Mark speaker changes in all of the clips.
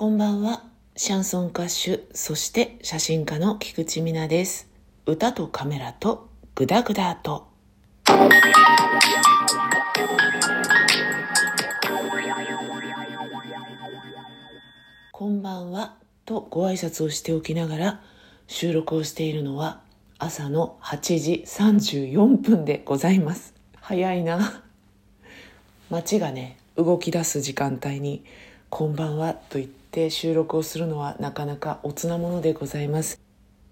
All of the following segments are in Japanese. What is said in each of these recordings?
Speaker 1: こんばんは。シャンソン歌手、そして写真家の菊池美奈です。歌とカメラとグダグダと。こんばんはとご挨拶をしておきながら収録をしているのは朝の8時34分でございます。早いな。街がね、動き出す時間帯にこんばんはと言って収録をするのはなかなかおつなものでございます。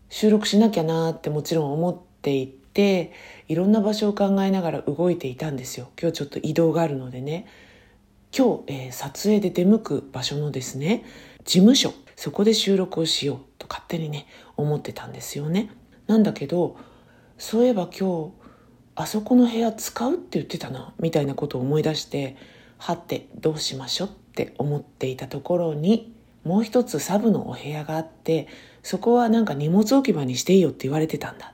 Speaker 1: 収録しなきゃなーってもちろん思っていていろんな場所を考えながら動いていたんですよ。今日ちょっと移動があるのでね。今日、えー、撮影で出向く場所のですね事務所。そこで収録をしようと勝手にね思ってたんですよね。なんだけどそういえば今日あそこの部屋使うって言ってたなみたいなことを思い出してはってどうしましょうって思っていたところにもう一つサブのお部屋があってそこはなんか荷物置き場にしていいよって言われてたんだ。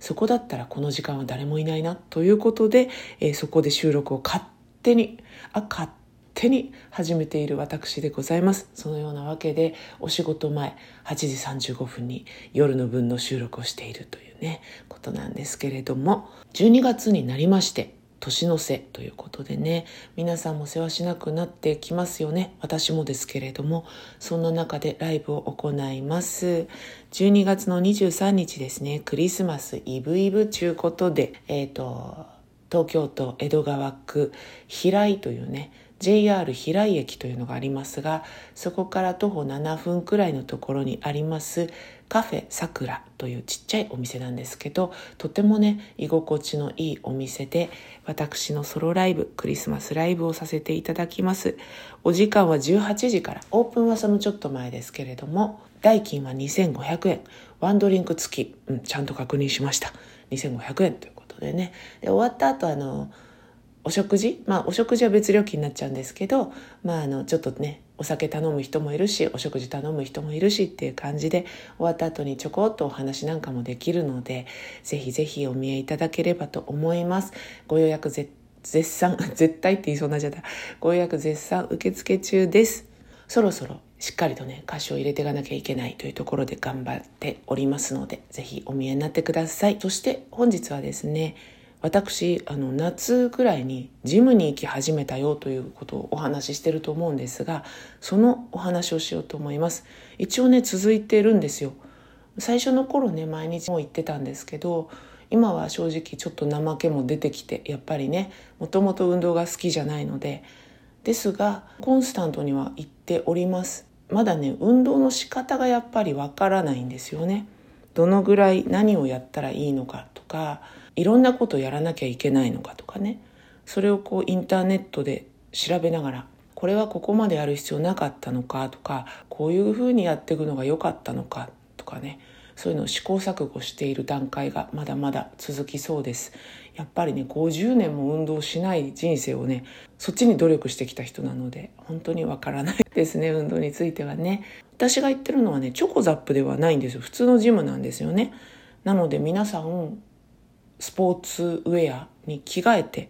Speaker 1: そこだったらこの時間は誰もいないなということで、えー、そこで収録を勝手にあ勝手に始めている私でございます。そのようなわけでお仕事前8時35分に夜の分の収録をしているというねことなんですけれども12月になりまして年の瀬ということでね皆さんも世話しなくなってきますよね。私もですけれどもそんな中でライブを行います。12月の23日ですねクリスマスイブイブちゅうことでえっ、ー、と東京都江戸川区平井というね JR 平井駅というのがありますがそこから徒歩7分くらいのところにありますカフェさくらというちっちゃいお店なんですけどとてもね居心地のいいお店で私のソロライブクリスマスライブをさせていただきます。お時間は18時からオープンはそのちょっと前ですけれども代金は2500円。ワンドリンク付き、うん、ちゃんと確認しました。2500円ということでね。で終わった後あのお食事？まあお食事は別料金になっちゃうんですけどまああのちょっとねお酒頼む人もいるしお食事頼む人もいるしっていう感じで終わった後にちょこっとお話なんかもできるのでぜひぜひお見えいただければと思います。ご予約絶賛 絶対って言いそうなっちゃった。ご予約絶賛受付中です。そろそろしっかりとね歌詞を入れていかなきゃいけないというところで頑張っておりますのでぜひお見えになってください。そして本日はですね私あの夏ぐらいにジムに行き始めたよということをお話ししてると思うんですがそのお話をしようと思います。一応ね続いてるんですよ。最初の頃ね毎日も行ってたんですけど今は正直ちょっと怠けも出てきてやっぱりねもともと運動が好きじゃないので。ですがコンスタントには行っております。まだね運動の仕方がやっぱりわからないんですよね。どのぐらい何をやったらいいのかとかいろんなことやらなきゃいけないのかとかね。それをこうインターネットで調べながらこれはここまでやる必要なかったのかとかこういうふうにやっていくのが良かったのかとかね。そういうのを試行錯誤している段階がまだまだ続きそうです。やっぱりね50年も運動しない人生をねそっちに努力してきた人なので本当にわからないですね運動についてはね。私が言ってるのはねチョコザップではないんですよ。普通のジムなんですよね。なので皆さんスポーツウェアに着替えて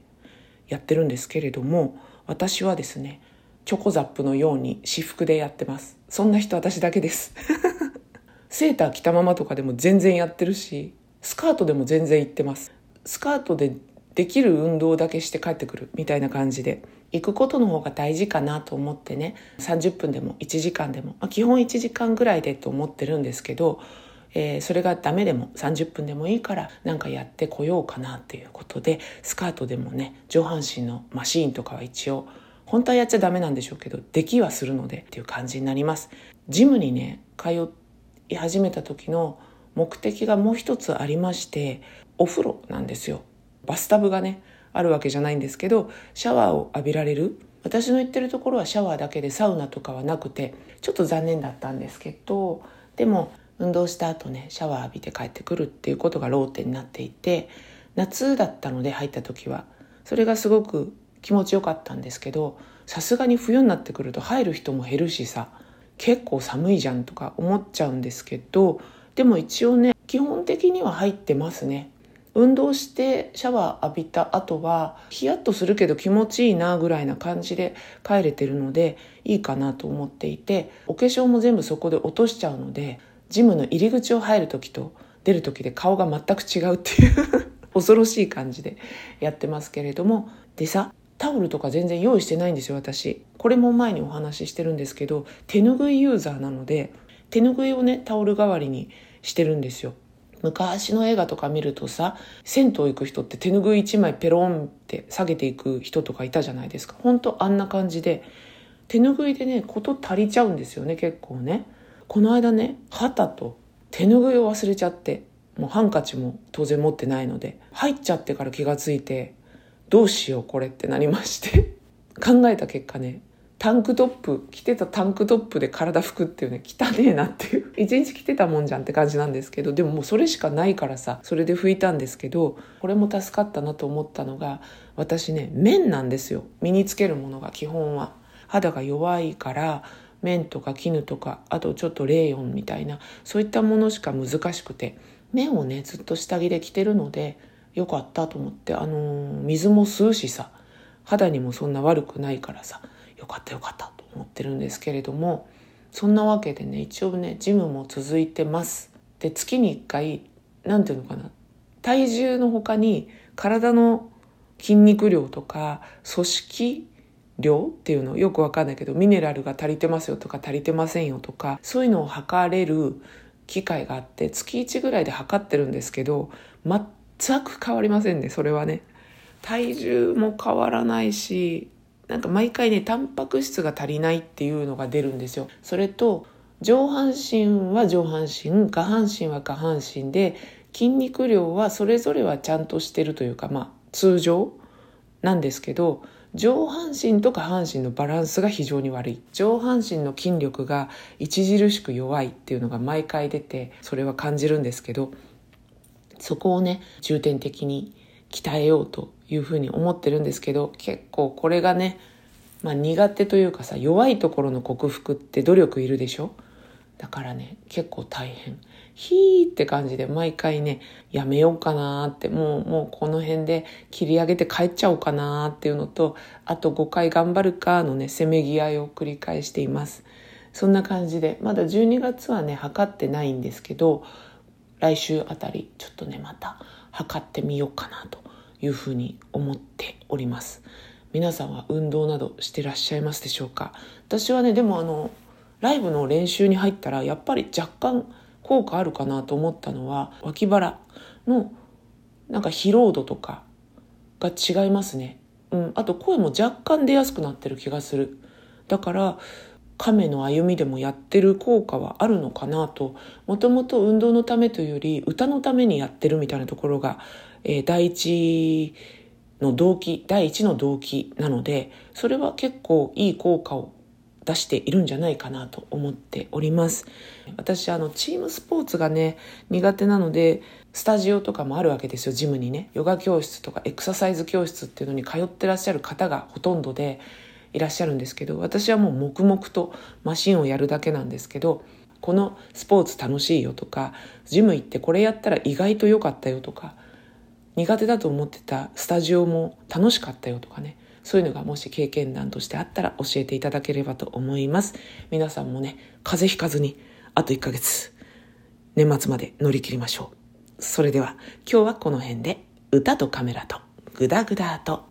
Speaker 1: やってるんですけれども私はですねチョコザップのように私服でやってます。そんな人私だけです。セーター着たままとかでも全然やってるしスカートでも全然行ってます。スカートでできる運動だけして帰ってくるみたいな感じで行くことの方が大事かなと思ってね30分でも1時間でも、まあ、基本1時間ぐらいでと思ってるんですけどえー、それがダメでも30分でもいいからなんかやってこようかなっていうことでスカートでもね上半身のマシーンとかは一応本当はやっちゃダメなんでしょうけどできはするのでっていう感じになります。ジムにね通い始めた時の目的がもう一つありましてお風呂なんですよ。バスタブがねあるわけじゃないんですけどシャワーを浴びられる。私の言ってるところはシャワーだけでサウナとかはなくてちょっと残念だったんですけどでも運動した後ねシャワー浴びて帰ってくるっていうことがローテになっていて夏だったので入った時は。それがすごく気持ちよかったんですけどさすがに冬になってくると入る人も減るしさ。結構寒いじゃんとか思っちゃうんですけどでも一応ね基本的には入ってますね。運動してシャワー浴びた後はヒヤッとするけど気持ちいいなぐらいな感じで帰れてるのでいいかなと思っていてお化粧も全部そこで落としちゃうのでジムの入り口を入る時と出る時で顔が全く違うっていう 恐ろしい感じでやってますけれども。でさタオルとか全然用意してないんですよ私。これも前にお話ししてるんですけど手ぬぐいユーザーなので手ぬぐいをねタオル代わりにしてるんですよ。昔の映画とか見るとさ銭湯行く人って手ぬぐい1枚ペロンって下げていく人とかいたじゃないですか。ほんとあんな感じで。手ぬぐいでね事足りちゃうんですよね結構ね。この間ね旗と手ぬぐいを忘れちゃってもうハンカチも当然持ってないので入っちゃってから気がついてどうしようこれってなりまして。考えた結果ねタンクトップ着てたタンクトップで体拭くっていうね汚ねえなっていう。一日着てたもんじゃんって感じなんですけどでももうそれしかないからさそれで拭いたんですけどこれも助かったなと思ったのが私ね綿なんですよ。身につけるものが基本は。肌が弱いから綿とか絹とかあとちょっとレーヨンみたいなそういったものしか難しくて綿をねずっと下着で着てるのでよかったと思ってあのー、水も吸うしさ肌にもそんな悪くないからさよかったよかったと思ってるんですけれどもそんなわけでね一応ねジムも続いてます。で月に1回何ていうのかな体重の他に体の筋肉量とか組織量っていうのよくわかんないけどミネラルが足りてますよとか足りてませんよとかそういうのを測れる機会があって月1ぐらいで測ってるんですけど全く変わりませんねそれはね。体重も変わらないしなんか毎回ねタンパク質が足りないっていうのが出るんですよ。それと上半身は上半身下半身は下半身で筋肉量はそれぞれはちゃんとしてるというかまあ通常なんですけど上半身と下半身のバランスが非常に悪い。上半身の筋力が著しく弱いっていうのが毎回出てそれは感じるんですけどそこをね重点的に鍛えようというふうに思ってるんですけど結構これがね、まあ、苦手というかさ弱いところの克服って努力いるでしょ？だからね結構大変。ヒーって感じで毎回ねやめようかなってもうもうこの辺で切り上げて帰っちゃおうかなっていうのとあと5回頑張るかのねせめぎ合いを繰り返しています。そんな感じでまだ12月はね測ってないんですけど来週あたりちょっとねまた測ってみようかなというふうに思っております皆さんは運動などしてらっしゃいますでしょうか？私はねでもあのライブの練習に入ったらやっぱり若干効果あるかなと思ったのは脇腹のなんか疲労度とかが違いますね。うん、あと声も若干出やすくなってる気がする。だから亀の歩みでもやってる効果はあるのかなともともと運動のためというより歌のためにやってるみたいなところが、えー、第一の動機第一の動機なのでそれは結構いい効果を出しているんじゃないかなと思っております。私あのチームスポーツがね苦手なのでスタジオとかもあるわけですよジムにね。ヨガ教室とかエクササイズ教室っていうのに通ってらっしゃる方がほとんどでいらっしゃるんですけど私はもう黙々とマシンをやるだけなんですけどこのスポーツ楽しいよとかジム行ってこれやったら意外と良かったよとか苦手だと思ってたスタジオも楽しかったよとかねそういうのがもし経験談としてあったら教えていただければと思います。皆さんもね、風邪ひかずに、あと1ヶ月、年末まで乗り切りましょう。それでは、今日はこの辺で、歌とカメラと、グダグダと。